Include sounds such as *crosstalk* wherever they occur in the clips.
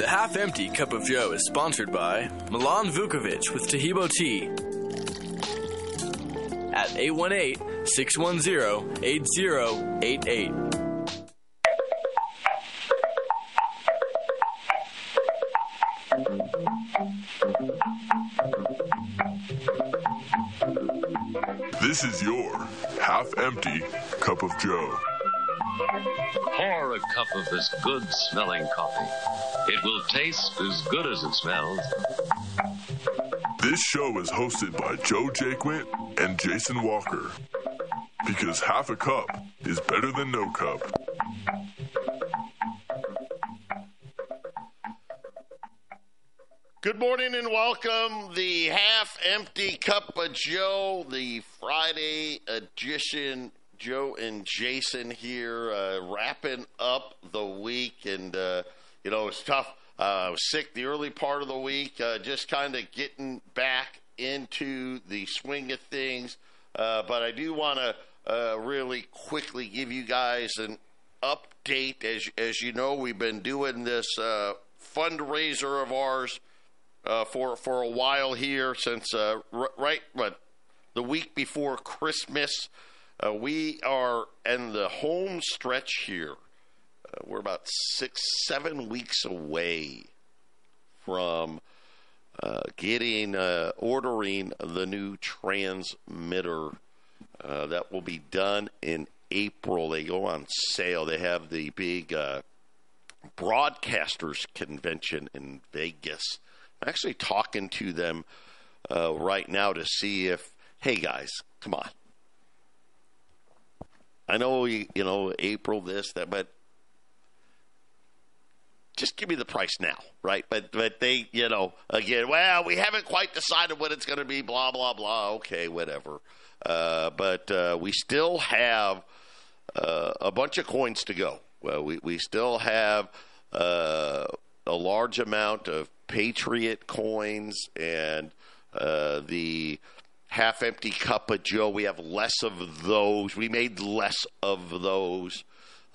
The Half Empty Cup of Joe is sponsored by Milan Vukovic with Tahibo Tea at 818 610 8088. This is your half empty cup of Joe. Pour a cup of this good smelling coffee. It will taste as good as it smells. This show is hosted by Joe Jaquint and Jason Walker. Because half a cup is better than no cup. Good morning and welcome. The half empty cup of Joe, the Friday edition. Joe and Jason here, uh, wrapping up the week. And, uh, you know, it's tough. Uh, I was sick the early part of the week, uh, just kind of getting back into the swing of things. Uh, but I do want to uh, really quickly give you guys an update. As, as you know, we've been doing this fundraiser of ours for for a while here since r- right what the week before Christmas. Uh, we are in the home stretch here. Uh, we're about six seven weeks away from uh, getting uh, ordering the new transmitter that will be done in April. They go on sale. They have the big broadcasters convention in Vegas I'm actually talking to them uh, right now to see if, hey guys, come on. I know you, know April this that, but just give me the price now, right? But but they, you know, again, well, we haven't quite decided what it's going to be. Blah blah blah. Okay, whatever. Uh, but uh, we still have uh, a bunch of coins to go. Well, we we still have uh, a large amount of Patriot coins and uh, the half empty cup of Joe. We have less of those. We made less of those.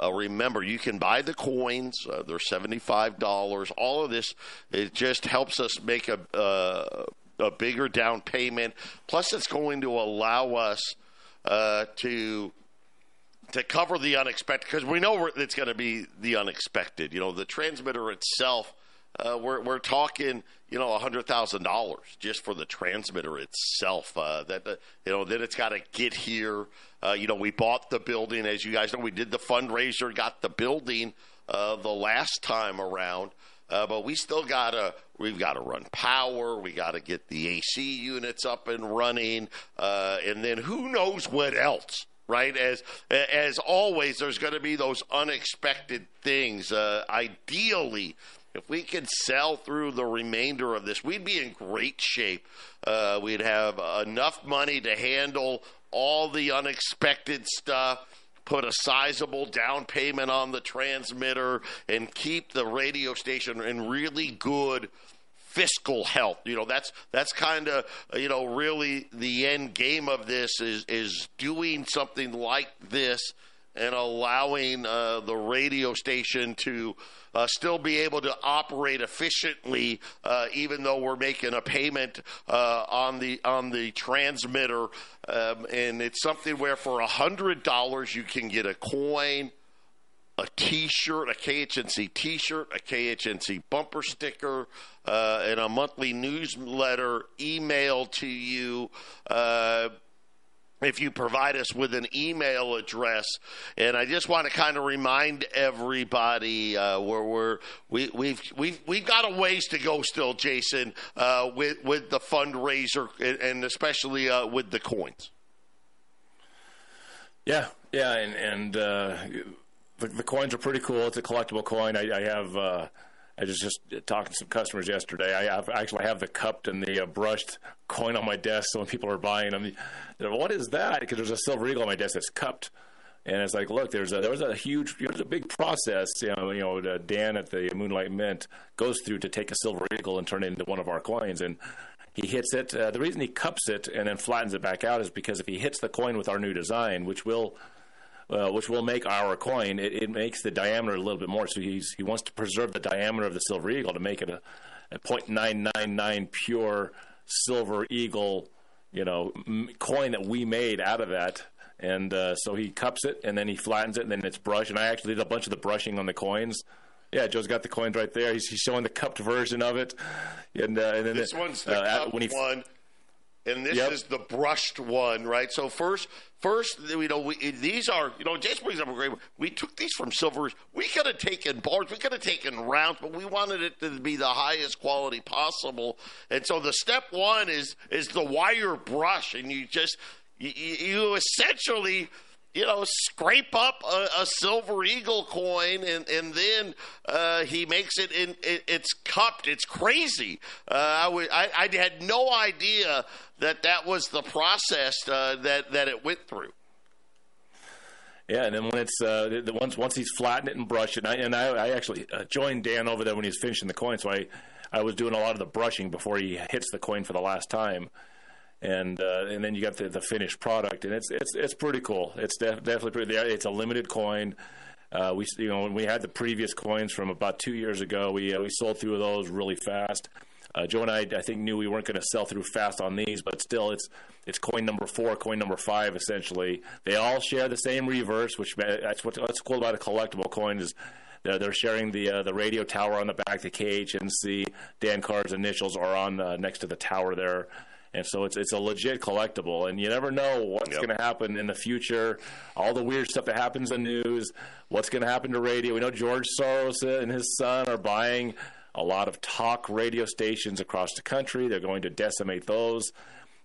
Uh, remember, you can buy the coins. Uh, they're seventy-five dollars. All of this it just helps us make a uh, a bigger down payment. Plus, it's going to allow us uh, to to cover the unexpected because we know it's going to be the unexpected. You know, the transmitter itself uh, we're we're talking you know hundred thousand dollars just for the transmitter itself. Uh, that uh, you know then it's got to get here. Uh, you know we bought the building as you guys know we did the fundraiser, got the building uh, the last time around. Uh, but we still gotta we've got to run power. We got to get the AC units up and running, and then who knows what else right? As as always, there's going to be those unexpected things. Uh, ideally, if we could sell through the remainder of this, we'd be in great shape. Uh, we'd have enough money to handle all the unexpected stuff put a sizable down payment on the transmitter and keep the radio station in really good fiscal health. You know, that's that's kind of you know really the end game of this is is doing something like this and allowing uh, the radio station to uh, still be able to operate efficiently, uh, even though we're making a payment uh, on the on the transmitter. Um, and it's something where for hundred dollars you can get a coin a T-shirt, a KHNC T-shirt, a KHNC bumper sticker, uh, and a monthly newsletter emailed to you. Uh, if you provide us with an email address. And I just want to kind of remind everybody uh, where we're we, we've we've we've got a ways to go still, Jason, uh, with with the fundraiser and especially uh, with the coins. Yeah, yeah, and and uh, the, the, coins are pretty cool. It's a collectible coin. I, I have. I was just talking to some customers yesterday. I, have, I actually have the cupped and the uh, brushed coin on my desk. So when people are buying them, what is that? Because there's a silver eagle on my desk that's cupped. And it's like, look, there's a there was a huge, there's a big process. You know, you know, Dan at the Moonlight Mint goes through to take a silver eagle and turn it into one of our coins. And he hits it. Uh, the reason he cups it and then flattens it back out is because if he hits the coin with our new design, which will uh, which will make our coin, it, it, makes the diameter a little bit more. So he's, he wants to preserve the diameter of the silver eagle to make it a, a 0.999 pure silver eagle, you know, m- coin that we made out of that. And uh, so he cups it and then he flattens it and then it's brushed. And I actually did a bunch of the brushing on the coins. Yeah, Joe's got the coins right there. He's, he's showing the cupped version of it. And, uh, and then this it, one's the uh, cupped when he, one and this yep. is the brushed one, right? So first, first, you know, we, these are, you know, Jason brings up a great. We took these from silvers. We could have taken bars, we could have taken rounds, but we wanted it to be the highest quality possible. And so the step one is is the wire brush, and you just you, you essentially you know, scrape up a, a, silver eagle coin, and and then uh, he makes it in. It, it's cupped. It's crazy. Uh, I, w- I, I had no idea that that was the process uh, that that it went through. Yeah, and then when it's uh, the, once once he's flattened it and brushed it, and I, and I, I actually uh, joined Dan over there when he's finishing the coin, so I I was doing a lot of the brushing before he hits the coin for the last time and uh, and then you got the, the finished product, and it's it's it's pretty cool. It's def- definitely pretty. It's a limited coin. Uh, we you know when we had the previous coins from about two years ago, we uh, we sold through those really fast. Uh, Joe and I, I think, knew we weren't going to sell through fast on these, but still, it's it's coin number four, coin number five, essentially. They all share the same reverse, which that's what what's cool about a collectible coin is they're, sharing the uh, the radio tower on the back, the KHNC. Dan Carr's initials are on uh, next to the tower there and so it's it's a legit collectible. And you never know what's yep. going to happen in the future. All the weird stuff that happens in news. What's going to happen to radio? We know George Soros and his son are buying a lot of talk radio stations across the country. They're going to decimate those,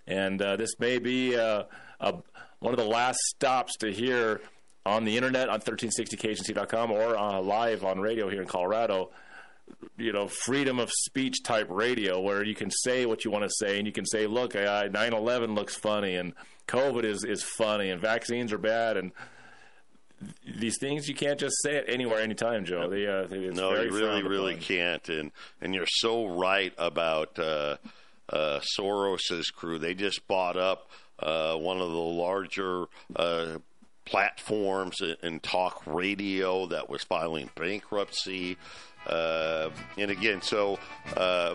and uh, this may be uh, a, one of the last stops to hear on the internet on 1360khnc.com or uh, live on radio here in Colorado you know freedom of speech type radio where you can say what you want to say and you can say look 9/11 looks funny and covid is is funny and vaccines are bad and these things you can't just say it anywhere anytime joe. They, uh, no you really really can't and and you're so right about uh, uh, soros's crew. They just bought up uh, one of the larger uh, platforms in talk radio that was filing bankruptcy uh, and again, so uh,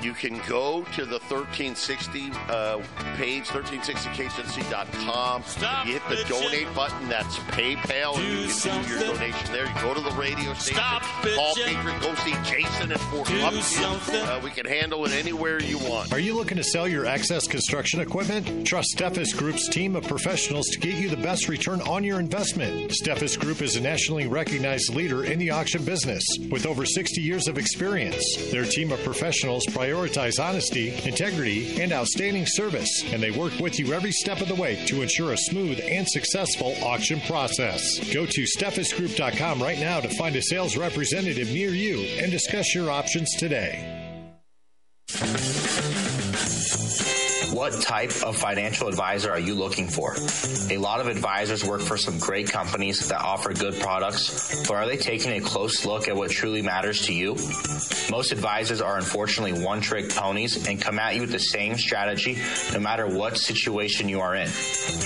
you can go to the 1360 uh, page, 1360khnc.com. Stop you hit the donate button, that's PayPal, do and you can something. do your donation there. You go to the radio station, Stop call Patriot, go see Jason at Fort Lupton. Uh, we can handle it anywhere you want. Are you looking to sell your excess construction equipment? Trust Steffes Group's team of professionals to get you the best return on your investment. Steffes Group is a nationally recognized leader in the auction business with over 60 years of experience. Their team of professionals prioritize honesty, integrity, and outstanding service, and they work with you every step of the way to ensure a smooth and successful auction process. Go to steffesgroup.com right now to find a sales representative near you and discuss your options today. What type of financial advisor are you looking for? A lot of advisors work for some great companies that offer good products, but are they taking a close look at what truly matters to you? Most advisors are unfortunately one trick ponies and come at you with the same strategy no matter what situation you are in.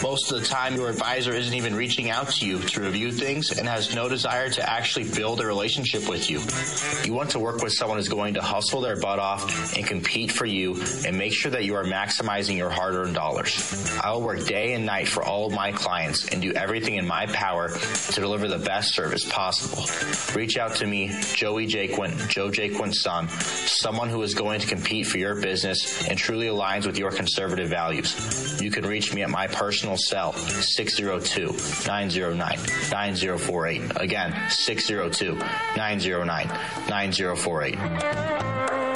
Most of the time, your advisor isn't even reaching out to you to review things and has no desire to actually build a relationship with you. You want to work with someone who's going to hustle their butt off and compete for you and make sure that you are maximizing maximizing your hard earned dollars. I will work day and night for all of my clients and do everything in my power to deliver the best service possible. Reach out to me, Joey Jaquin, Joe Jaquin's son, someone who is going to compete for your business and truly aligns with your conservative values. You can reach me at my personal cell, 602 909 9048. Again, 602 909 9048.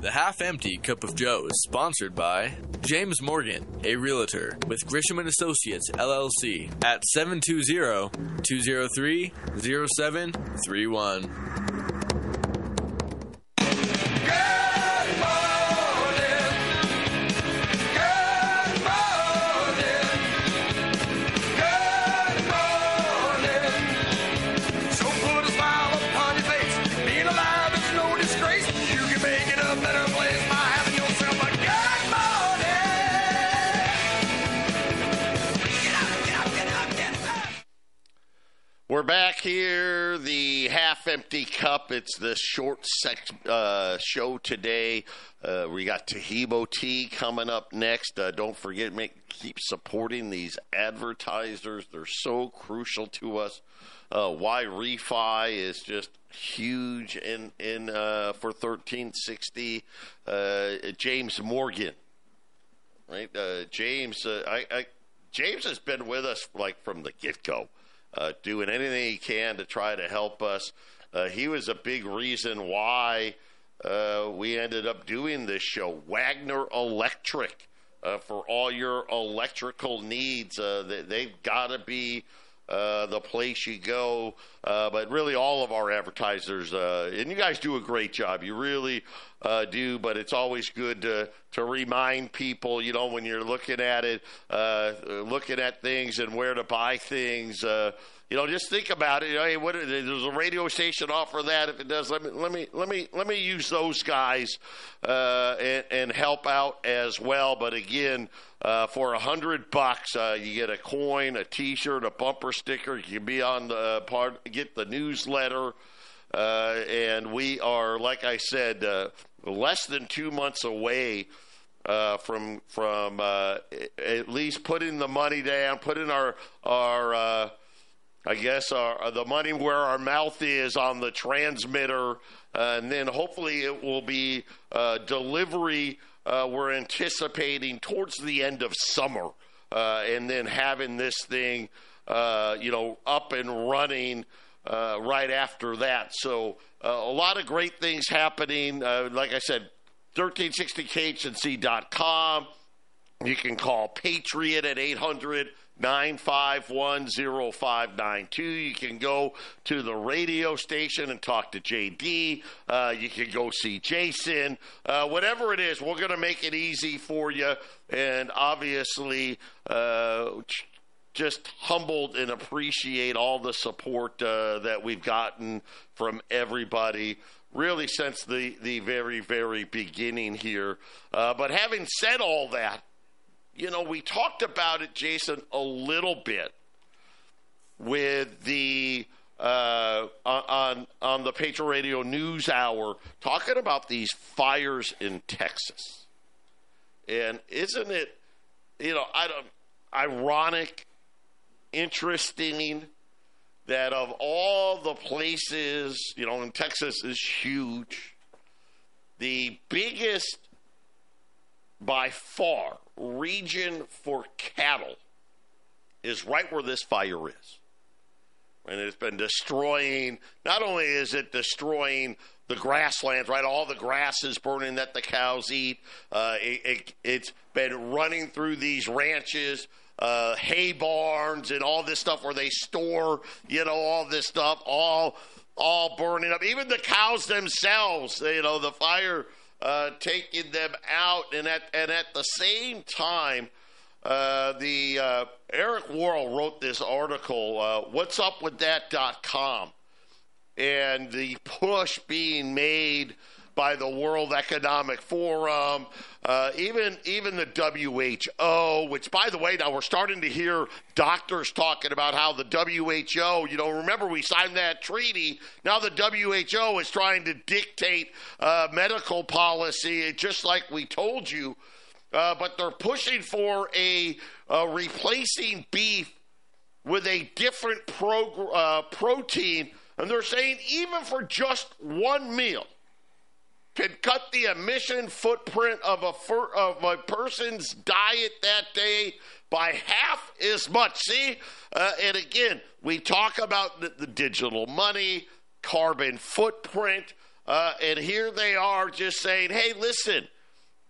The Half Empty Cup of Joe is sponsored by James Morgan, a realtor with Grisham Associates LLC at 720-203-0731. We're back here, the half empty cup. It's the short sec- uh, show today. Uh, we got Tahibo Tea coming up next. Uh, don't forget, make keep supporting these advertisers. They're so crucial to us. Uh, why refi is just huge in in uh, for thirteen sixty. Uh, James Morgan, right? James, I, I James has been with us like from the get go, uh, doing anything he can to try to help us. Uh, he was a big reason why uh, we ended up doing this show. Wagner Electric uh, for all your electrical needs. Uh, they, they've got to be uh, the place you go. Uh, but really, all of our advertisers, uh, and you guys do a great job. You really uh, do. But it's always good to to remind people, you know, when you're looking at it, uh, looking at things and where to buy things. Uh, you know, just think about it. You know, hey, what, there's a radio station offer that. If it does, let me let me let me let me use those guys uh, and, and help out as well. But again, uh, for a hundred bucks, uh, you get a coin, a T-shirt, a bumper sticker. You can be on the part, get the newsletter, uh, and we are, like I said, uh, less than two months away. Uh, from from uh, at least putting the money down, putting our our uh, I guess our, the money where our mouth is on the transmitter, uh, and then hopefully it will be uh, delivery. Uh, we're anticipating towards the end of summer, uh, and then having this thing, uh, you know, up and running uh, right after that. So a lot of great things happening. like I said, 1360khnc.com. You can call Patriot at 800 951 0592. You can go to the radio station and talk to JD. Uh, you can go see Jason. Uh, whatever it is, we're going to make it easy for you. And obviously, uh, just humbled and appreciate all the support uh, that we've gotten from everybody really since the, the very, very beginning here. Uh, but having said all that, you know, we talked about it, Jason, a little bit with the uh, on on the Patriot Radio News Hour, talking about these fires in Texas, and isn't it, you know, I don't ironic, interesting that of all the places, you know, and Texas is huge, the biggest by far region for cattle is right where this fire is. And it's been destroying, not only is it destroying the grasslands, right? All the grass is burning that the cows eat. Uh, it, has it, been running through these ranches, uh, hay barns, and all this stuff where they store, you know, all this stuff, all all burning up. Even the cows themselves, you know, the fire uh, taking them out, and at and at the same time, uh, the uh, Eric Worrall wrote this article. Uh, Watts Up With That.com, and the push being made by the World Economic Forum, uh, even even the WHO. Which, by the way, now we're starting to hear doctors talking about how the WHO. You know, remember we signed that treaty. Now the WHO is trying to dictate uh, medical policy, just like we told you. Uh, but they're pushing for a, replacing beef with a different prog- uh, protein, and they're saying even for just one meal could cut the emission footprint of a fir- of a person's diet that day by half as much. See, uh, and again, we talk about the, the digital money, carbon footprint. Uh, and here they are just saying, hey, listen,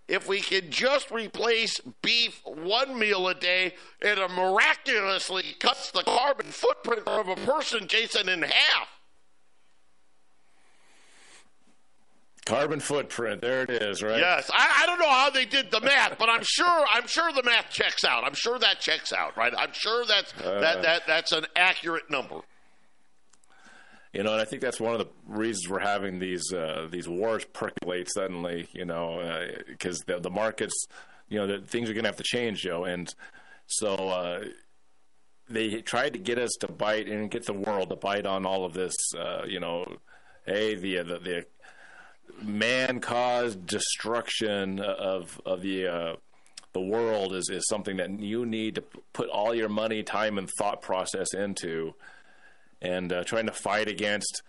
if we could just replace beef one meal a day, it miraculously cuts the carbon footprint of a person, Jason, in half. Carbon footprint. There it is, right? Yes, I, I don't know how they did the math, but I'm sure I'm sure the math checks out. I'm sure that checks out, right? I'm sure that's Uh. that, that that's an accurate number. You know, and I think that's one of the reasons we're having these uh, these wars percolate suddenly. You know, because the the markets, you know, the, things are going to have to change, Joe, and so uh, they tried to get us to bite and get the world to bite on all of this. Uh, you know, hey, the the, the man caused destruction of of the uh, the world is is something that you need to put all your money, time, and thought process into and uh, trying to fight against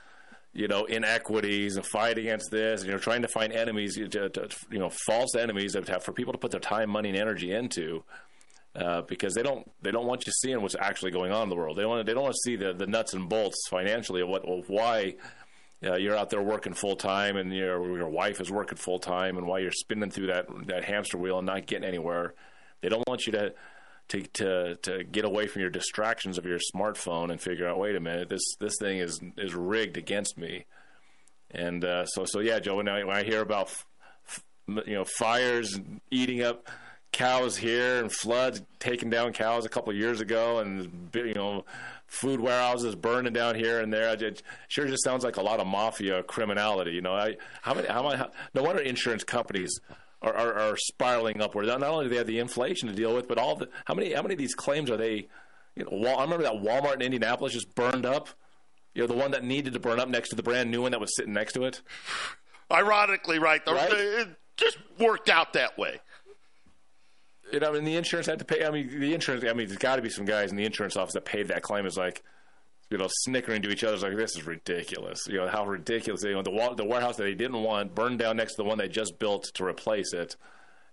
you know inequities and fight against this you know trying to find enemies to, to, you know false enemies that have for people to put their time money and energy into uh, because they don't they don't want you seeing what's actually going on in the world. They want they don't want to see the, the nuts and bolts financially of what of why uh, you're out there working full time and your your wife is working full time and while you're spinning through that that hamster wheel and not getting anywhere they don't want you to to, to to get away from your distractions of your smartphone and figure out, wait a minute, this this thing is is rigged against me. And uh, so so yeah, Joe. When I, when I hear about f- f- you know fires eating up cows here and floods taking down cows a couple of years ago, and you know food warehouses burning down here and there, it sure just sounds like a lot of mafia criminality. You know, I how many how, how no wonder insurance companies are, are, are spiraling upward. Not only do they have the inflation to deal with, but all the how many how many of these claims are they? You know, Wal, I remember that Walmart in Indianapolis just burned up. You know, the one that needed to burn up next to the brand new one that was sitting next to it. Ironically, right? Right? It just worked out that way. You know, I mean, the insurance had to pay. I mean, the insurance. I mean, there's got to be some guys in the insurance office that paid that claim. Is like, you know, snickering to each other. It's like this is ridiculous. You know how ridiculous. You know, the wa- the warehouse that they didn't want burned down next to the one they just built to replace it,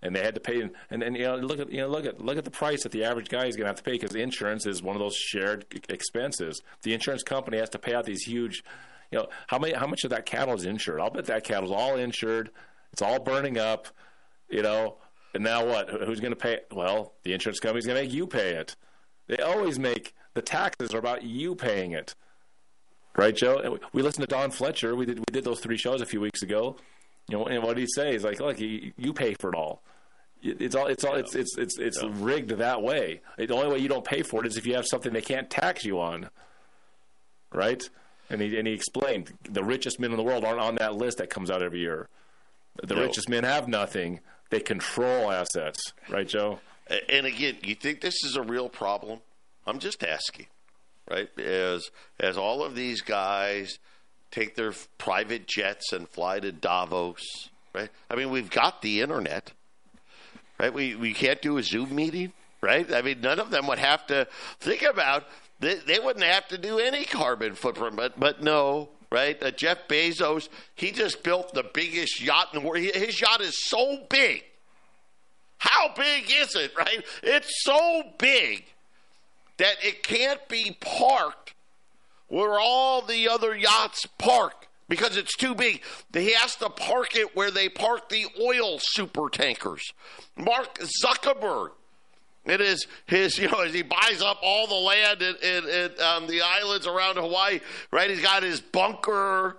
and they had to pay. And and you know, look at you know look at look at the price that the average guy is going to have to pay because insurance is one of those shared expenses. The insurance company has to pay out these huge. You know how many how much of that cattle is insured? I'll bet that cattle's all insured. It's all burning up. You know, and now what? Who's going to pay? it? Well, the insurance company's going to make you pay it. They always make the taxes are about you paying it, right, Joe? We- listened to Don Fletcher. We did we did those three shows a few weeks ago. You know, and what did he say? He's like, look, you, you pay for it all. It's all. It's all. It's it's it's it's rigged that way. The only way you don't pay for it is if you have something they can't tax you on, right? And he and he explained the richest men in the world aren't on that list that comes out every year. The No. richest men have nothing. They control assets, right, Joe? And again, you think this is a real problem? I'm just asking, right? As as all of these guys take their private jets and fly to Davos, right? I mean, we've got the internet, right? We we can't do a Zoom meeting, right? I mean, none of them would have to think about. They, they wouldn't have to do any carbon footprint, but but no, right? Uh, Jeff Bezos, he just built the biggest yacht in the world. His yacht is so big. How big is it, right? It's so big that it can't be parked where all the other yachts park because it's too big. He has to park it where they park the oil super tankers. Mark Zuckerberg. It is his, *laughs* you know, as he buys up all the land in, in, in um, the islands around Hawaii, right? He's got his bunker.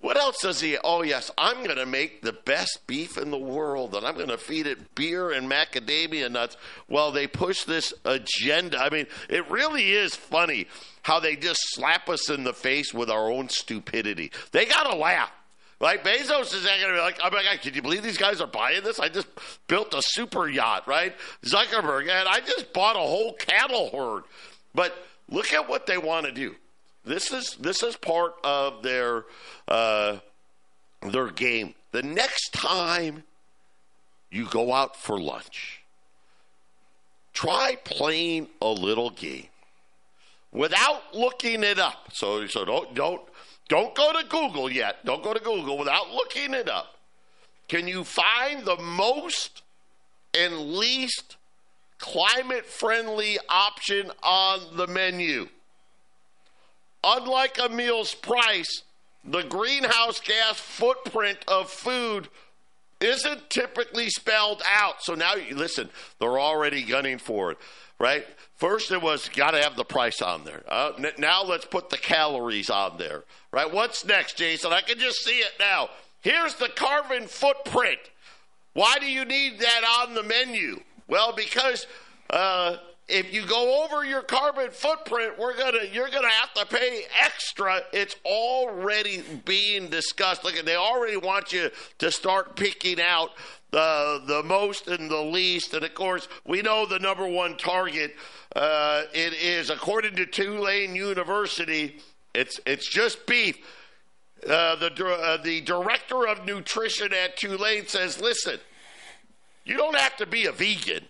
What else does he? Oh, yes, I'm going to make the best beef in the world and I'm going to feed it beer and macadamia nuts while they push this agenda. I mean, it really is funny how they just slap us in the face with our own stupidity. They got to laugh. Right, Bezos is not going to be like, "Oh my God, can you believe these guys are buying this? I just built a super yacht, right?" Zuckerberg, and I just bought a whole cattle herd. But look at what they want to do. This is this is part of their uh, their game. The next time you go out for lunch, try playing a little game without looking it up. So so don't don't don't go to Google yet. Don't go to Google without looking it up. Can you find the most and least climate friendly option on the menu? Unlike a meal's price, the greenhouse gas footprint of food isn't typically spelled out. So now, listen, they're already gunning for it, right? First, it was got to have the price on there. Uh, now, let's put the calories on there, right? What's next, Jason? I can just see it now. Here's the carbon footprint. Why do you need that on the menu? Well, because uh, if you go over your carbon footprint, we're gonna you're gonna have to pay extra. It's already being discussed. Look, they already want you to start picking out the the most and the least. And of course, we know the number one target. Uh, it is according to Tulane University. It's it's just beef. Uh, the uh, the director of nutrition at Tulane says, "Listen, you don't have to be a vegan."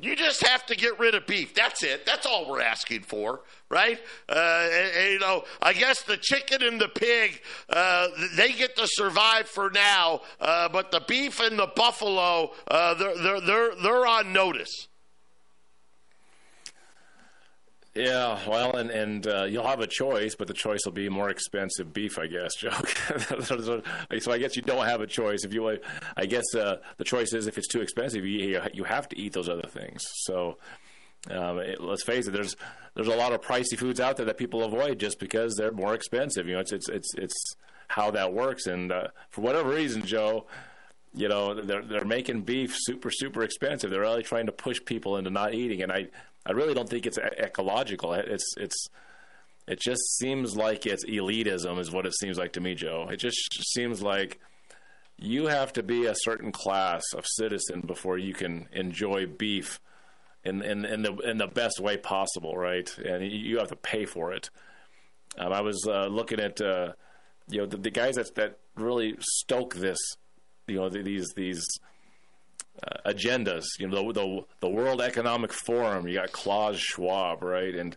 You just have to get rid of beef. That's it. That's all we're asking for, right? Uh, and, and, you know, I guess the chicken and the pig, uh, they get to survive for now, uh, but the beef and the buffalo, uh, they're, they're, they're, they're on notice. Yeah, well, and and uh, you'll have a choice, but the choice will be more expensive beef, I guess, *laughs* Joe. so I guess you don't have a choice. If you, I guess uh, the choice is if it's too expensive, you you have to eat those other things. So um, it, let's face it, there's there's a lot of pricey foods out there that people avoid just because they're more expensive. You know, it's it's it's it's how that works, and uh, for whatever reason, Joe. You know they're they're making beef super super expensive. They're really trying to push people into not eating, and I I really don't think it's ecological. It's it's it just seems like it's elitism is what it seems like to me, Joe. It just seems like you have to be a certain class of citizen before you can enjoy beef in in, in the in the best way possible, right? And you have to pay for it. Um, I was uh, looking at uh, you know the, the guys that that really stoke this, you know these these uh, agendas. You know, the, the, the World Economic Forum. You got Klaus Schwab, right? And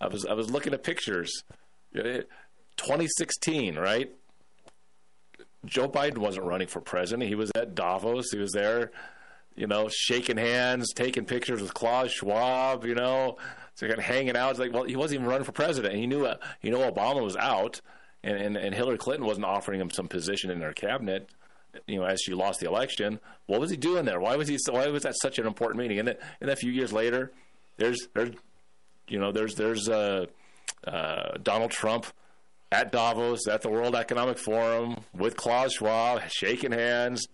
I was I was looking at pictures. 2016, right? Joe Biden wasn't running for president. He was at Davos. He was there, you know, shaking hands, taking pictures with Klaus Schwab. You know, so kind of hanging out. It's like, well, he wasn't even running for president. He knew, uh, you know, Obama was out, and, and and Hillary Clinton wasn't offering him some position in their cabinet you know, as she lost the election. What was he doing there? Why was he? Why was that such an important meeting? And then, and then a few years later, there's there's you know there's there's uh, uh, Donald Trump at Davos at the World Economic Forum with Klaus Schwab, shaking hands,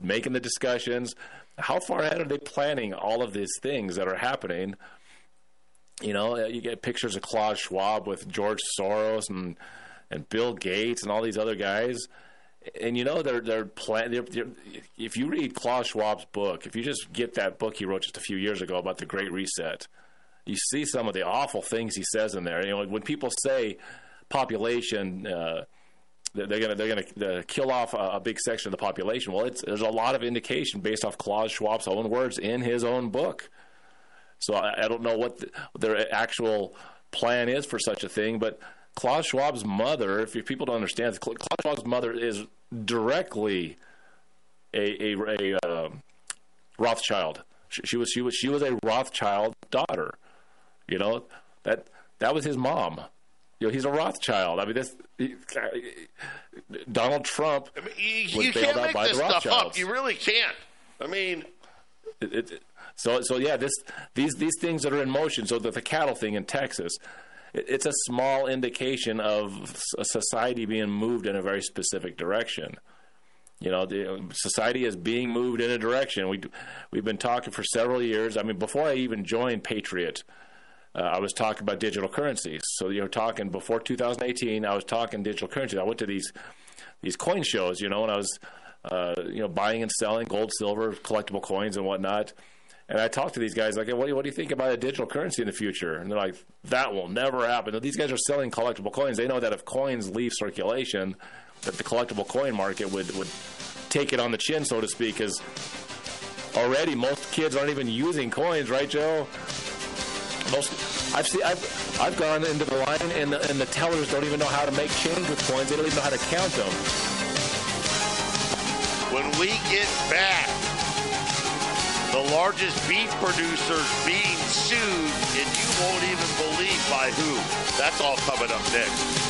making the discussions. How far ahead are they planning all of these things that are happening? You know, you get pictures of Klaus Schwab with George Soros and and Bill Gates and all these other guys and you know they're they're, plan- they're, they're if you read Klaus Schwab's book, if you just get that book he wrote just a few years ago about the Great Reset, you see some of the awful things he says in there. You know, when people say population. Uh, they're to they're to uh, kill off a, a, big section of the population. Well, there's a lot of indication based off Klaus Schwab's own words in his own book. So I, I don't know what the, their actual plan is for such a thing, but Klaus Schwab's mother, if people don't understand, Klaus Schwab's mother is directly a a, a uh, Rothschild. She, she, was she was she was a Rothschild daughter. You know that that was his mom. You know he's a Rothschild. I mean this. He, Donald Trump I mean, you, was you bailed out by the Rothschilds. Up. You really can't. I mean. It, it, so so yeah, this these these things that are in motion. So the, the cattle thing in Texas, it's a small indication of a society being moved in a very specific direction. You know, the society is being moved in a direction. We we've been talking for several years. I mean, before I even joined Patriot, uh, I was talking about digital currencies. So you know, talking before 2018, I was talking digital currencies. I went to these these coin shows, you know, and I was uh, you know buying and selling gold, silver, collectible coins, and whatnot. And I talked to these guys like, what do, you, what do you think about a digital currency in the future? And they're like, that will never happen. These guys are selling collectible coins. They know that if coins leave circulation, that the collectible coin market would, would take it on the chin, so to speak, because already most kids aren't even using coins, right, Joe? Most I've seen I've I've gone into the line and the, and the tellers don't even know how to make change with coins. They don't even know how to count them. When we get back the largest beef producers being sued, and you won't even believe by who. That's all coming up next.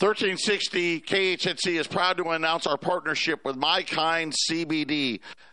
1360 KHNC is proud to announce our partnership with My Kind CBD,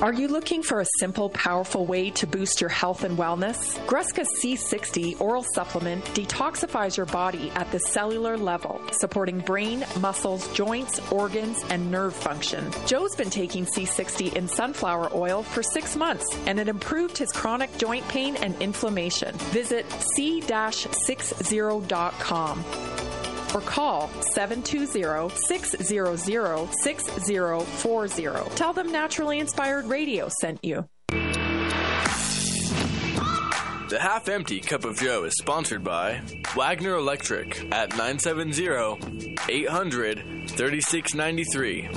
Are you looking for a simple, powerful way to boost your health and wellness? Gruska C60 oral supplement detoxifies your body at the cellular level, supporting brain, muscles, joints, organs, and nerve function. Joe's been taking C60 in sunflower oil for six months, and it improved his chronic joint pain and inflammation. Visit c-60.com or call 720-600-6040. Tell them Naturally Inspired Radio sent you. The Half Empty Cup of Joe is sponsored by Wagner Electric at 970 800 3693.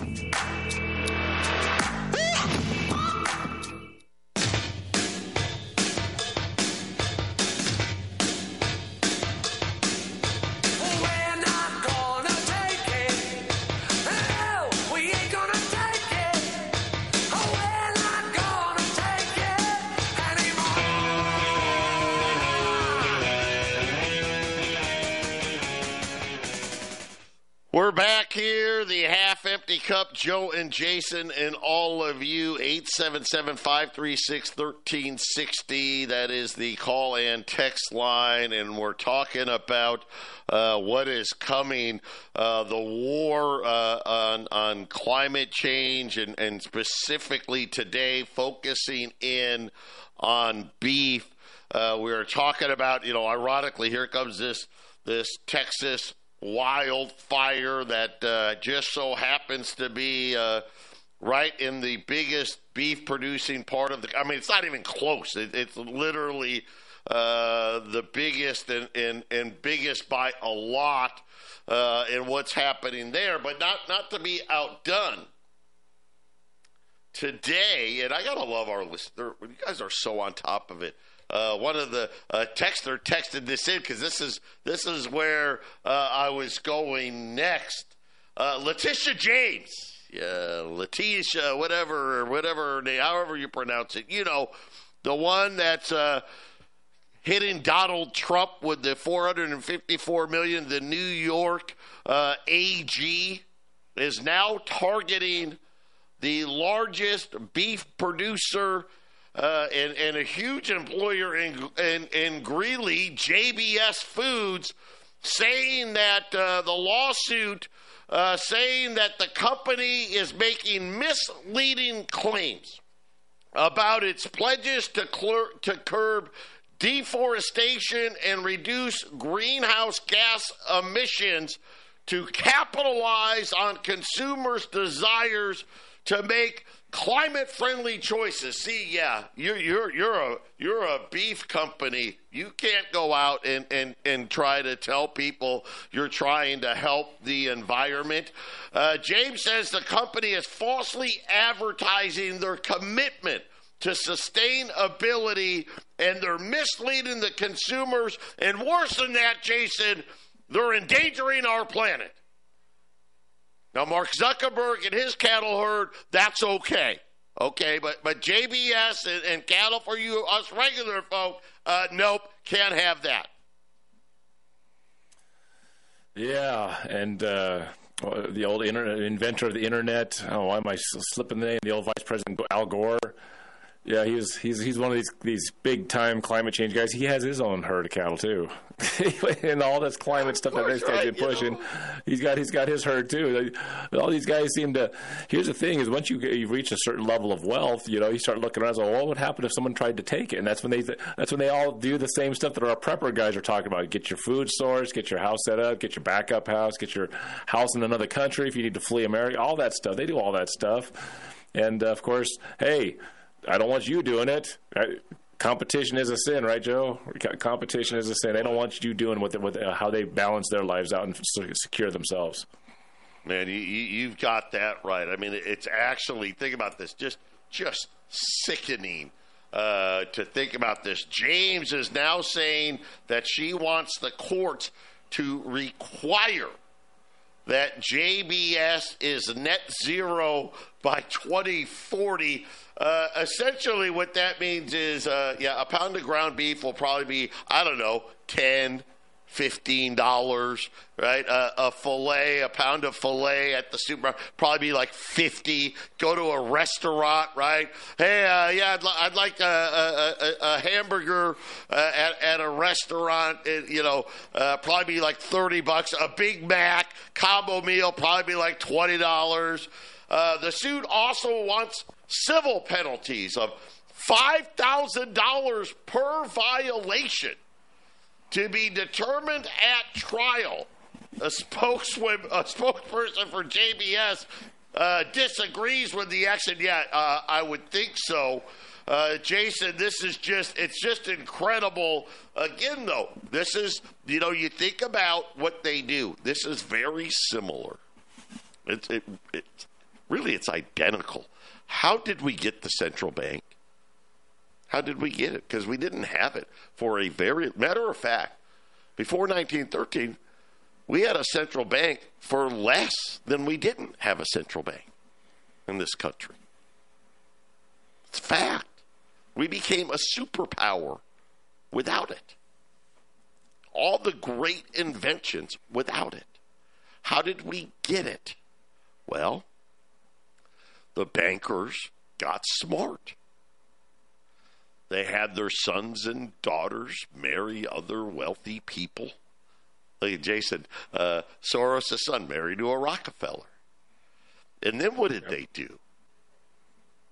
The half empty cup, Joe and Jason, and all of you. 877 536 1360. That is the call and text line, and we're talking about uh, what is coming uh, the war uh, on, on climate change, and, and specifically today, focusing in on beef. Uh, we are talking about, you know, ironically, here comes this this Texas wildfire that uh, just so happens to be uh, right in the biggest beef producing part of the. I mean, it's not even close. It, it's literally uh, the biggest and, and, and biggest by a lot uh, in what's happening there. But not not to be outdone. Today, and I gotta love our listener. You guys are so on top of it uh, one of the uh, texter texted this in because this is this is where uh, I was going next. Uh, Letitia James, Letitia, whatever, whatever, however you pronounce it. You know, the one that's uh, hitting Donald Trump with the 454 million. The New York AG is now targeting the largest beef producer uh, and, and a huge employer in, in, in Greeley, JBS Foods, saying that uh, the lawsuit uh, saying that the company is making misleading claims about its pledges to, to curb deforestation and reduce greenhouse gas emissions to capitalize on consumers' desires to make climate friendly choices. See, yeah, you're you're you're a you're a beef company. You can't go out and, and, and try to tell people you're trying to help the environment. Uh, James says the company is falsely advertising their commitment to sustainability and they're misleading the consumers. And worse than that, Jason, they're endangering our planet. Now, Mark Zuckerberg and his cattle herd, that's okay. Okay, but, but JBS and, and cattle for you, us regular folk, uh, nope, can't have that. Yeah, and uh, the old inventor of the internet. Oh, why am I slipping the name? The old Vice President Al Gore. Yeah, he's he's he's one of these these big time climate change guys. He has his own herd of cattle too, *laughs* and all this climate stuff that this guy's been pushing. He's got he's got his herd too. All these guys seem to. Here's the thing: is once you you reach a certain level of wealth, you know, you start looking around. So, well, what would happen if someone tried to take it? And that's when they that's when they all do the same stuff that our prepper guys are talking about. Get your food source, get your house set up, get your backup house, get your house in another country if you need to flee America. All that stuff. They do all that stuff, and uh, of course, hey I don't want you doing it. I, competition is a sin, right, Joe? Competition is a sin. They don't want you doing what, with uh, how they balance their lives out and secure themselves. Man, you, you, have got that right. I mean, it's actually think about this, just just sickening uh, to think about this. James is now saying that she wants the court to require that JBS is net zero by 2040. Uh, essentially, what that means is, uh, yeah, a pound of ground beef will probably be, I don't know, 10, fifteen dollars, right? Uh, a fillet, a pound of fillet at the supermarket, probably be like fifty. Go to a restaurant, right? Hey, uh, yeah, I'd, li- I'd, like a, a, a, a hamburger uh, at, at, a restaurant. It, you know, uh, probably be like thirty bucks. A Big Mac combo meal probably be like twenty dollars. Uh, the suit also wants civil penalties of five thousand dollars per violation to be determined at trial. A, spokesman, a spokesperson for JBS uh, disagrees with the action. Yeah, uh, I would think so. Uh, Jason, this is just, it's just incredible. Again, though, this is, you know, you think about what they do. This is very similar. It's, it, it, really, it's identical. How did we get the central bank? How did we get it? Because we didn't have it for a very matter of fact. Before 1913, we had a central bank for less than we didn't have a central bank in this country. It's fact. We became a superpower without it. All the great inventions without it. How did we get it? Well, the bankers got smart. They had their sons and daughters marry other wealthy people. Like Jason, uh, Soros' son married to a Rockefeller. And then what did they do?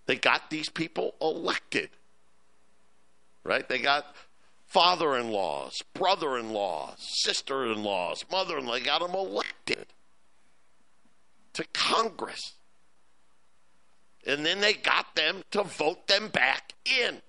They got these people elected. Right? They got father in laws, brother in laws, sister in laws, mother in law. They got them elected to Congress. And then they got them to vote them back in.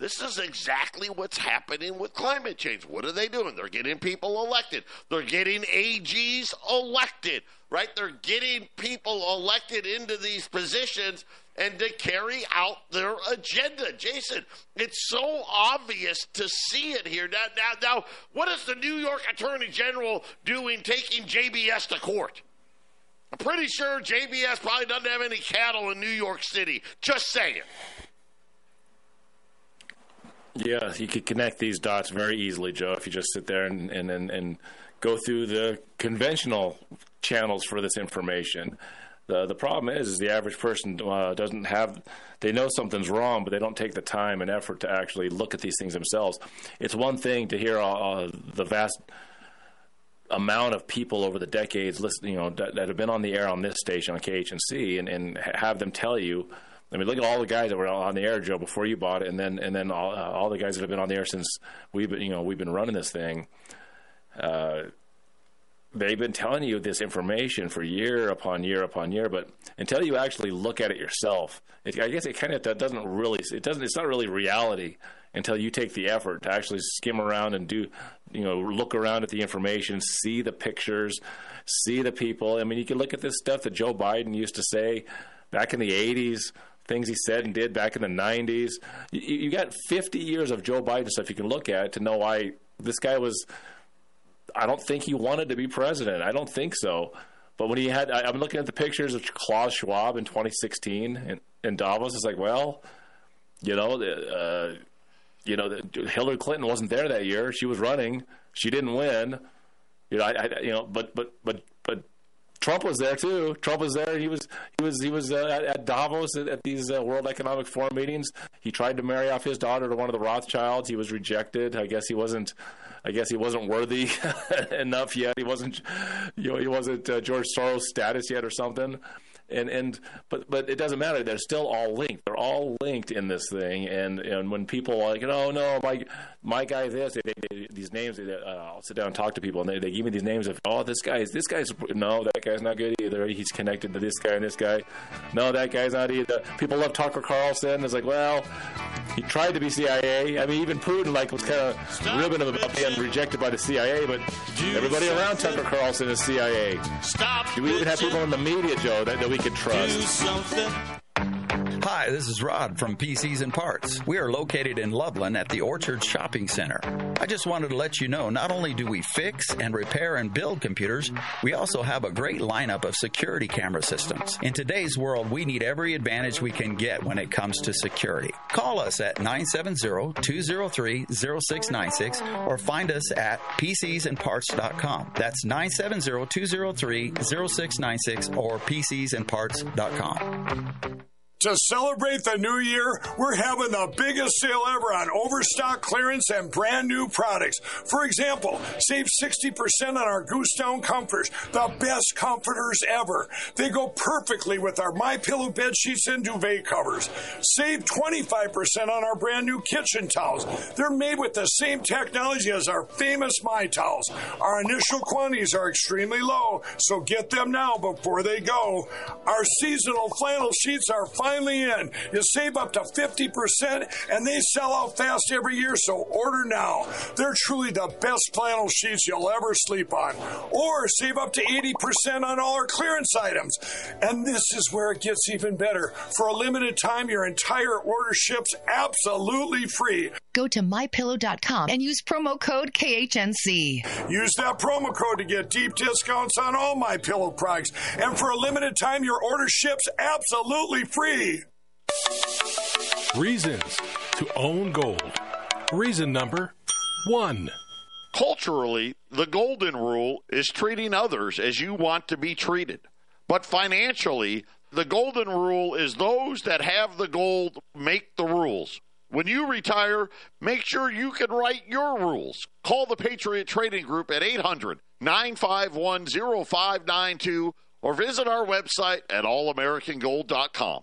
This is exactly what's happening with climate change. What are they doing? They're getting people elected. They're getting AGs elected, right? They're getting people elected into these positions and to carry out their agenda. Jason, it's so obvious to see it here. Now, now, now what is the New York Attorney General doing taking JBS to court? I'm pretty sure JBS probably doesn't have any cattle in New York City. Just saying. Yeah, you could connect these dots very easily, Joe, if you just sit there and, and, and, and go through the conventional channels for this information. The the problem is, is the average person uh, doesn't have. They know something's wrong, but they don't take the time and effort to actually look at these things themselves. It's one thing to hear uh, the vast amount of people over the decades, listen, you know, that, that, have been on the air on this station on KHNC, and, and have them tell you. I mean, look at all the guys that were on the air, Joe, before you bought it, and then and then all, uh, all the guys that have been on the air since we've been, you know we've been running this thing. Uh, they've been telling you this information for year upon year upon year, but until you actually look at it yourself, it, I guess it kind of doesn't really. It doesn't. It's not really reality until you take the effort to actually skim around and do, you know, look around at the information, see the pictures, see the people. I mean, you can look at this stuff that Joe Biden used to say back in the '80s. Things he said and did back in the 90s. You, you got 50 years of Joe Biden stuff you can look at to know why this guy was I don't think he wanted to be president. I don't think so. But when he had, I, am looking at the pictures of Klaus Schwab in 2016 in, in Davos. It's like, well, you know, uh, you know, Hillary Clinton wasn't there that year. She was running. She didn't win. You know, I, I you know, but but but but Trump was there too. Trump was there. He was he was he was uh, at, at, Davos at, at these uh, World Economic Forum meetings. He tried to marry off his daughter to one of the Rothschilds. He was rejected. I guess he wasn't I guess he wasn't worthy *laughs* enough yet. He wasn't, you know, he wasn't uh, George Soros status yet or something and and but but it doesn't matter. They're still all linked. They're all linked in this thing. And and when people are like, oh no, my my guy this, they, they, these names. They, uh, I'll sit down and talk to people, and they, they give me these names of, oh, this guy's this guy's no, that guy's not good either. He's connected to this guy and this guy. No, that guy's not either. People love Tucker Carlson. It's like, well, he tried to be CIA. I mean, even Putin like was kind of ribbing him about being rejected by the CIA, but everybody around Tucker Carlson is CIA. Stop. Do we even have people in the media, Joe, that, that we could trust? Hi, this is Rod from PCs and Parts. We are located in Loveland at the Orchard Shopping Center. I just wanted to let you know not only do we fix and repair and build computers, we also have a great lineup of security camera systems. In today's world, we need every advantage we can get when it comes to security. Call us at 970-203-0696 or find us at PCsandParts.com. That's 970-203-0696 or PCsandParts.com. To celebrate the new year, we're having the biggest sale ever on overstock clearance and brand new products. For example, save 60% on our Goose Down comforters, the best comforters ever. They go perfectly with our My Pillow bed sheets and duvet covers. Save 25% on our brand new kitchen towels. They're made with the same technology as our famous My Towels. Our initial quantities are extremely low, so get them now before they go. Our seasonal flannel sheets are fine finally in. You save up to 50% and they sell out fast every year, so order now. They're truly the best flannel sheets you'll ever sleep on. Or save up to 80% on all our clearance items. And this is where it gets even better. For a limited time, your entire order ships absolutely free. Go to mypillow.com and use promo code KHNC. Use that promo code to get deep discounts on all my pillow products. And for a limited time, your order ships absolutely free. Reasons to own gold. Reason number one. Culturally, the golden rule is treating others as you want to be treated. But financially, the golden rule is those that have the gold make the rules. When you retire, make sure you can write your rules. Call the Patriot Trading Group at 800 951 0592 or visit our website at allamericangold.com.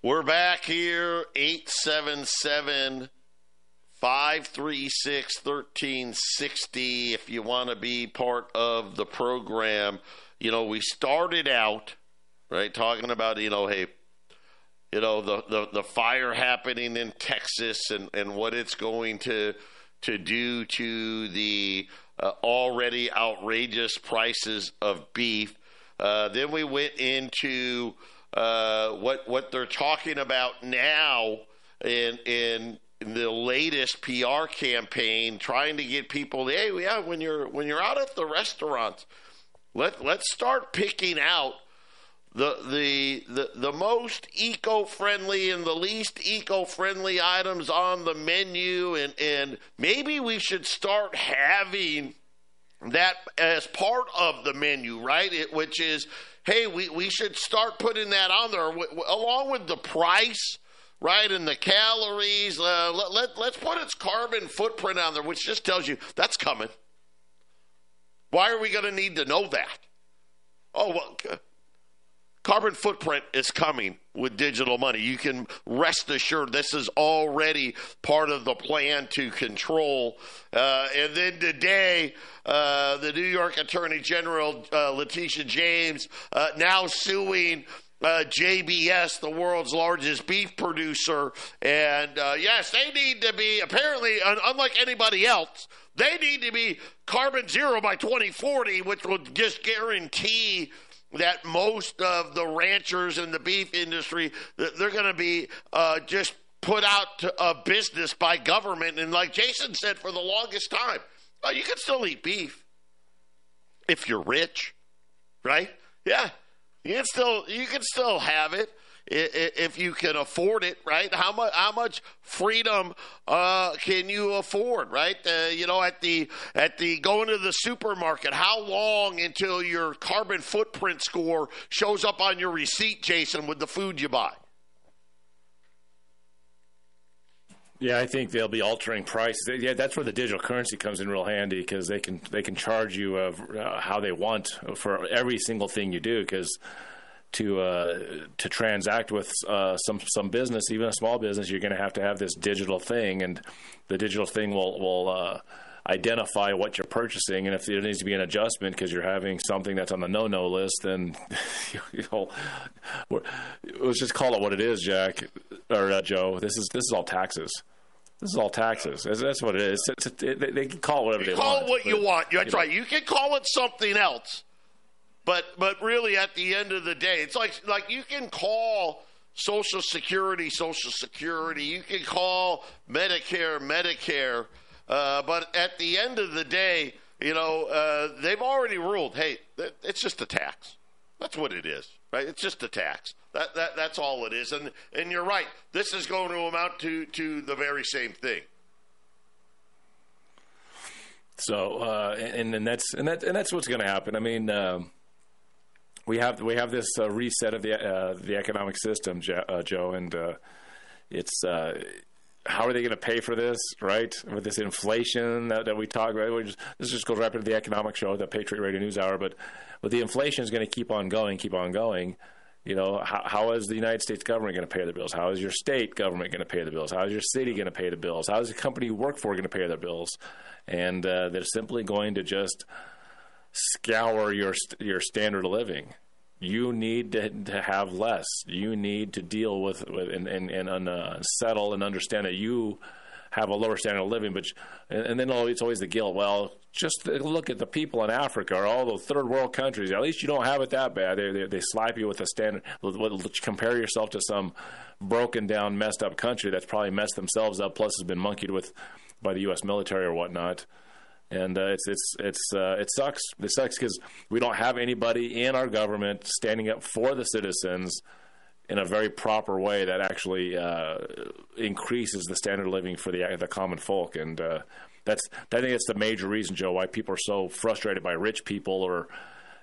We're back here, 877 536 1360. If you want to be part of the program, you know, we started out, right, talking about, you know, hey, you know, the, the, the fire happening in Texas and, and what it's going to, to do to the uh, already outrageous prices of beef. Uh, then we went into uh, what what they're talking about now in in the latest PR campaign, trying to get people. Hey, yeah, when you're when you're out at the restaurants, let let's start picking out the the the, the most eco-friendly and the least eco-friendly items on the menu and and maybe we should start having that as part of the menu right it, which is hey we, we should start putting that on there w- along with the price right and the calories uh, let, let, let's put its carbon footprint on there which just tells you that's coming. Why are we going to need to know that? Oh well carbon footprint is coming with digital money. You can rest assured this is already part of the plan to control. Uh, and then today, uh, the New York Attorney General, uh, Letitia James, uh, now suing. Uh, JBS, the world's largest beef producer, and uh, yes, they need to be apparently, un- unlike anybody else, they need to be carbon zero by 2040, which would just guarantee that most of the ranchers in the beef industry they're going to be uh, just put out of business by government. And like Jason said, for the longest time, oh, you can still eat beef if you're rich, right? Yeah, you can still you can still have it if you can afford it, right? How much how much freedom uh, can you afford, right? Uh, you know, at the at the going to the supermarket, how long until your carbon footprint score shows up on your receipt, Jason, with the food you buy? Yeah, I think they'll be altering prices. Yeah, that's where the digital currency comes in real handy because they can they can charge you uh, how they want for every single thing you do because to uh, to transact with uh, some some business, even a small business, you're going to have to have this digital thing, and the digital thing will will uh, identify what you're purchasing, and if there needs to be an adjustment because you're having something that's on the no no list, then *laughs* you know, let's just call it what it is, Jack or uh, Joe. This is this is all taxes. This is all taxes. That's what it is. It's, it's, it, they can call it whatever you they call want. Call it what but, you want. That's you know. right. You can call it something else. But but really, at the end of the day, it's like like you can call Social Security Social Security. You can call Medicare Medicare. Uh, but at the end of the day, you know uh, they've already ruled. Hey, it's just a tax. That's what it is, right? It's just a tax. That, that that's all it is. And and you're right. This is going to amount to to the very same thing. So uh, and and that's and that and that's what's going to happen. I mean. Um, we have we have this uh, reset of the uh, the economic system, uh, Joe, and uh, it's uh, how are they going to pay for this, right? With this inflation that, that we talk about, we just, this just goes right into the economic show, the Patriot Radio News Hour. But but the inflation is going to keep on going, keep on going. You know, how, how is the United States government going to pay the bills? How is your state government going to pay the bills? How is your city going to pay the bills? How is the company you work for going to pay their bills? And uh, they're simply going to just scour your your standard of living. You need to, to have less. You need to deal with, with and and, and uh, settle and understand that you have a lower standard of living. But and, then it's always the guilt. Well, just look at the people in Africa or all the third world countries. At least you don't have it that bad. They they, they slap you with a standard. Compare yourself to some broken down, messed up country that's probably messed themselves up. Plus, has been monkeyed with by the U.S. military or whatnot and uh, it's it's it's uh, it sucks. It sucks because we don't have anybody in our government standing up for the citizens in a very proper way that actually uh, increases the standard of living for the the common folk. And uh, that's I think that's the major reason, Joe, why people are so frustrated by rich people or.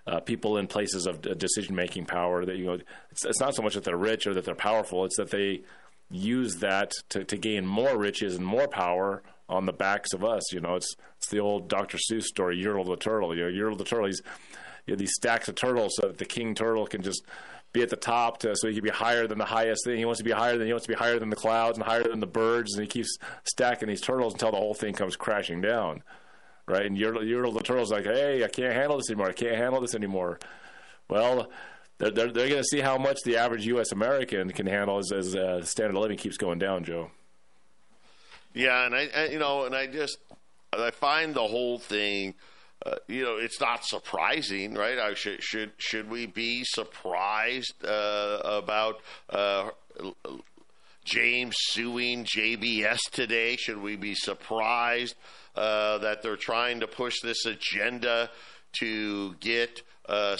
Uh, people in places of decision making power that you know it's, it's not so much that they're rich or that they're powerful it's that they use that to, to gain more riches and more power on the backs of us. You know, it's it's the old Dr. Seuss story, Yertle the turtle. You know, Yertle the turtle. He's you know, these stacks of turtles so that the king turtle can just be at the top to, so he can be higher than the highest thing. He wants to be higher than he wants to be higher than the clouds and higher than the birds, and he keeps stacking these turtles until the whole thing comes crashing down. Right? And Yertle, Yertle the turtle's like, hey, I can't handle this anymore. I can't handle this anymore. Well, they're, they're, they're going to see how much the average U.S. American can handle as, as uh, standard of living keeps going down, Joe. Yeah, and I, I, you know, and I just I find the whole thing uh, you know, it's not surprising, right? I should should should we be surprised uh, about uh, James suing JBS today? Should we be surprised uh, that they're trying to push this agenda to get uh,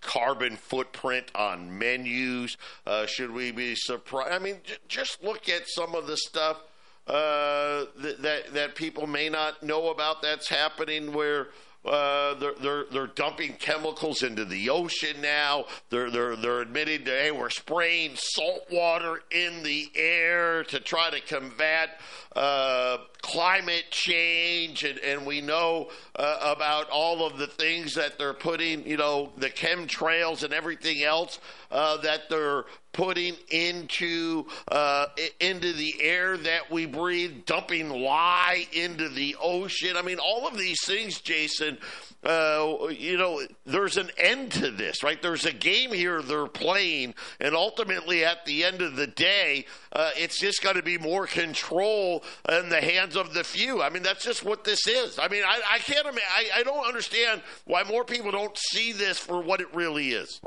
carbon footprint on menus? Uh, should we be surprised? I mean, j- just look at some of the stuff uh, that that people may not know about that's happening where. Uh, they're, they're they're dumping chemicals into the ocean now. They're they're they're admitting that hey, we're spraying salt water in the air to try to combat uh, climate change, and, and we know uh, about all of the things that they're putting, you know, the chemtrails and everything else uh, that they're putting into uh, into the air that we breathe, dumping lye into the ocean. I mean, all of these things, Jason. Uh, you know, there's an end to this, right? There's a game here they're playing, and ultimately, at the end of the day, uh, it's just going to be more control in the hands of the few. I mean, that's just what this is. I mean, I, I can't. I, I don't understand why more people don't see this for what it really is.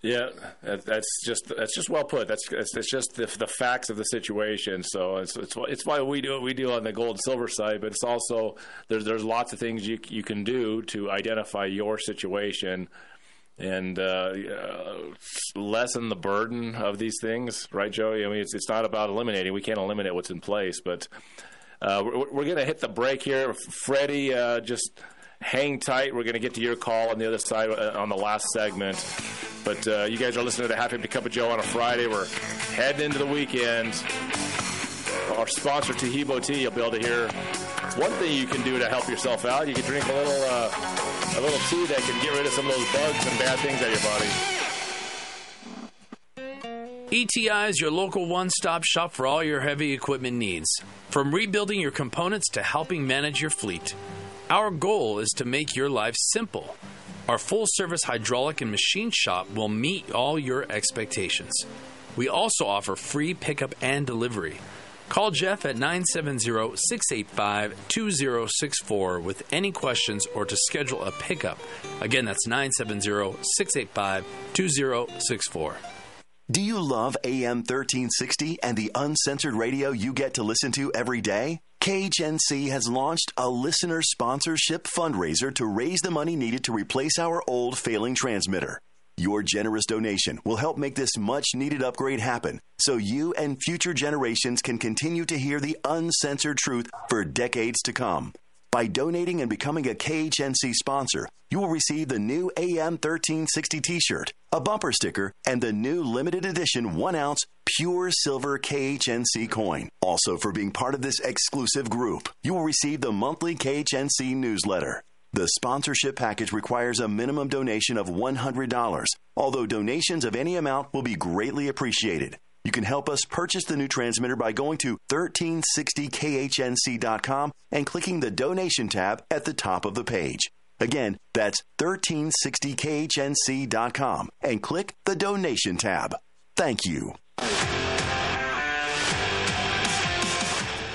Yeah, that's just that's just well put. That's it's, just the, the facts of the situation. So it's, it's it's why we do what we do on the gold and silver side, but it's also there's there's lots of things you you can do to identify your situation and uh, uh, lessen the burden of these things, right, Joey? I mean, it's it's not about eliminating. We can't eliminate what's in place, but uh, we're, we're going to hit the break here. Freddie, uh, just hang tight. We're going to get to your call on the other side uh, on the last segment. But uh, you guys are listening to the Half Empty Cup of Joe on a Friday. We're heading into the weekend. Our sponsor, Taheebo Tea, you'll be able to hear one thing you can do to help yourself out. You can drink a little uh, a little tea that can get rid of some of those bugs and bad things out of your body. ETI is your local one stop shop for all your heavy equipment needs. From rebuilding your components to helping manage your fleet. Our goal is to make your life simple. Our full service hydraulic and machine shop will meet all your expectations. We also offer free pickup and delivery. Call Jeff at 970 685 2064 with any questions or to schedule a pickup. Again, that's 970 685 2064. Do you love AM 1360 and the uncensored radio you get to listen to every day? KHNC has launched a listener sponsorship fundraiser to raise the money needed to replace our old failing transmitter. Your generous donation will help make this much needed upgrade happen so you and future generations can continue to hear the uncensored truth for decades to come. By donating and becoming a KHNC sponsor, you will receive the new AM 1360 t shirt, a bumper sticker, and the new limited edition 1 ounce pure silver KHNC coin. Also, for being part of this exclusive group, you will receive the monthly KHNC newsletter. The sponsorship package requires a minimum donation of $100, although donations of any amount will be greatly appreciated. You can help us purchase the new transmitter by going to 1360khnc.com and clicking the donation tab at the top of the page. Again, that's 1360khnc.com and click the donation tab. Thank you.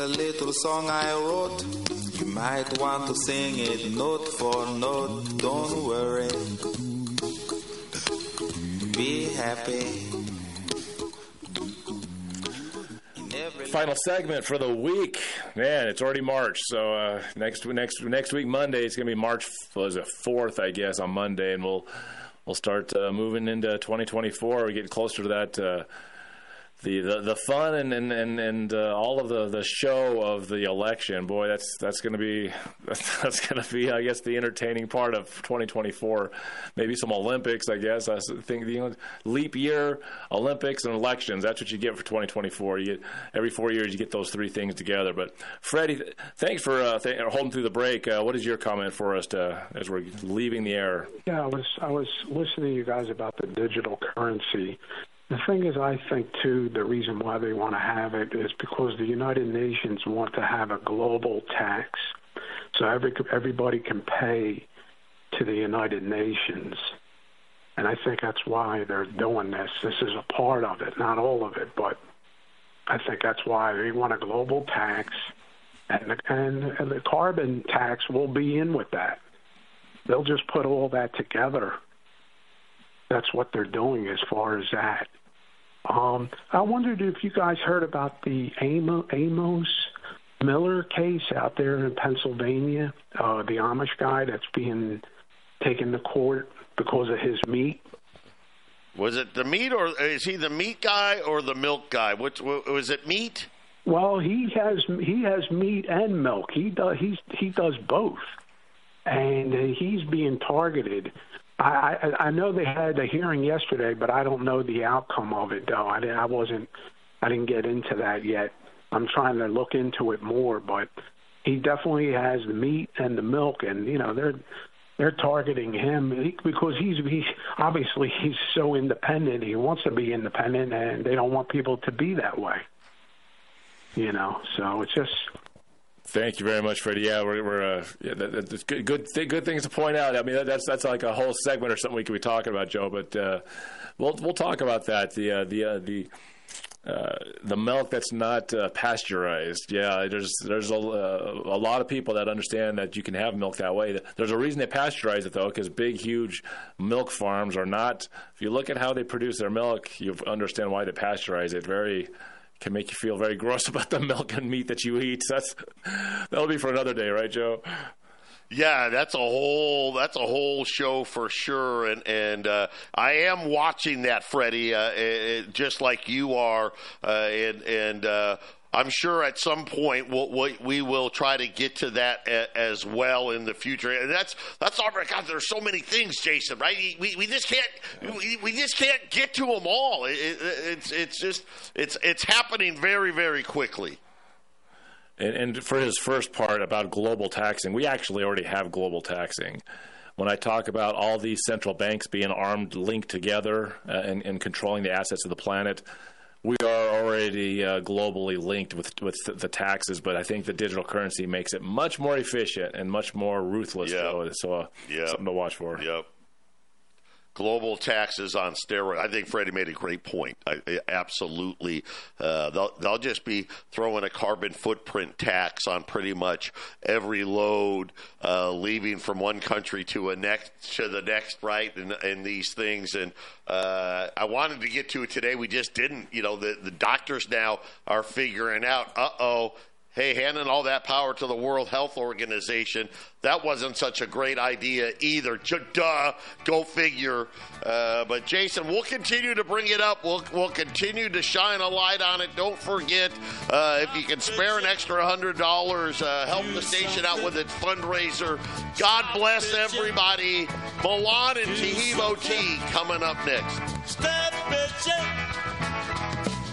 A little song I wrote. You might want to sing it note for note. Don't worry. Be happy. Final segment for the week. Man, it's already March, so uh, next next next week Monday it's gonna be March was it fourth, I guess, on Monday, and we'll we'll start uh, moving into 2024. We're getting closer to that. Uh, the, the, the fun and and and, and uh, all of the, the show of the election, boy, that's that's going to be *laughs* that's, going to be, I guess, the entertaining part of 2024. Maybe some Olympics, I guess. I think the leap year, Olympics, and elections. That's what you get for 2024. You get every four years, you get those three things together. But Freddie, thanks for uh, th- holding through the break. Uh, what is your comment for us to, as we're leaving the air? Yeah, I was I was listening to you guys about the digital currency the thing is, I think too, the reason why they want to have it is because the United Nations want to have a global tax, so every everybody can pay to the United Nations, and I think that's why they're doing this. This is a part of it, not all of it, but I think that's why they want a global tax, and the, and, and the carbon tax will be in with that. They'll just put all that together that's what they're doing as far as that. Um, I wondered if you guys heard about the Amos Miller case out there in Pennsylvania, uh, the Amish guy that's being taken to court because of his meat. Was it the meat, or is he the meat guy or the milk guy? What was it? Meat? Well, he has he has meat and milk. He does he's he does both, and he's being targeted I, I I know they had a hearing yesterday, but I don't know the outcome of it though. I, didn't, I wasn't I didn't get into that yet. I'm trying to look into it more, but he definitely has the meat and the milk, and you know they're they're targeting him because he's he obviously he's so independent. He wants to be independent, and they don't want people to be that way. You know, so it's just Thank you very much, Freddie. Yeah, we're, we're uh, yeah, that, that's good, good, th- good things to point out. I mean, that, that's that's like a whole segment or something we could be talking about, Joe. But uh, we'll we'll talk about that. The uh, the uh, the uh, the milk that's not uh, pasteurized. Yeah, there's there's a, uh, a lot of people that understand that you can have milk that way. There's a reason they pasteurize it though, because big, huge milk farms are not. If you look at how they produce their milk, you understand why they pasteurize it. Very can make you feel very gross *laughs* about the milk and meat that you eat. That's that'll be for another day, right, Joe? Yeah, that's a whole that's a whole show for sure, and and uh, I am watching that, Freddie, uh, it, just like you are, uh, and and uh, I'm sure at some point we'll, we will try to get to that as well in the future. And that's that's all. God, there's so many things, Jason. Right? We, we just can't we, we just can't get to them all. It, it, it's it's just it's it's happening very very quickly. And, and for his first part about global taxing, we actually already have global taxing when I talk about all these central banks being armed, linked together, uh, and, and, controlling the assets of the planet, we are already uh, globally linked with with the taxes, but I think the digital currency makes it much more efficient and much more ruthless. Yep. So, uh, yep. something to watch for. Yep global taxes on steroids. I think Freddie made a great point. I, I, absolutely, uh, they'll they'll just be throwing a carbon footprint tax on pretty much every load uh, leaving from one country to a next to the next, right? And, and these things. And uh, I wanted to get to it today. We just didn't. You know, the the doctors now are figuring out. Uh oh hey, handing all that power to the World Health Organization, that wasn't such a great idea either. Duh, go figure. Uh, but Jason, we'll continue to bring it up. We'll, we'll continue to shine a light on it. Don't forget, uh, if you can spare an extra $100, uh, help the station out with its fundraiser. God bless everybody. Milan and Taheebo Tea coming up next. Step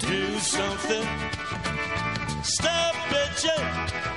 do something Stop bitching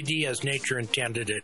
As nature intended it.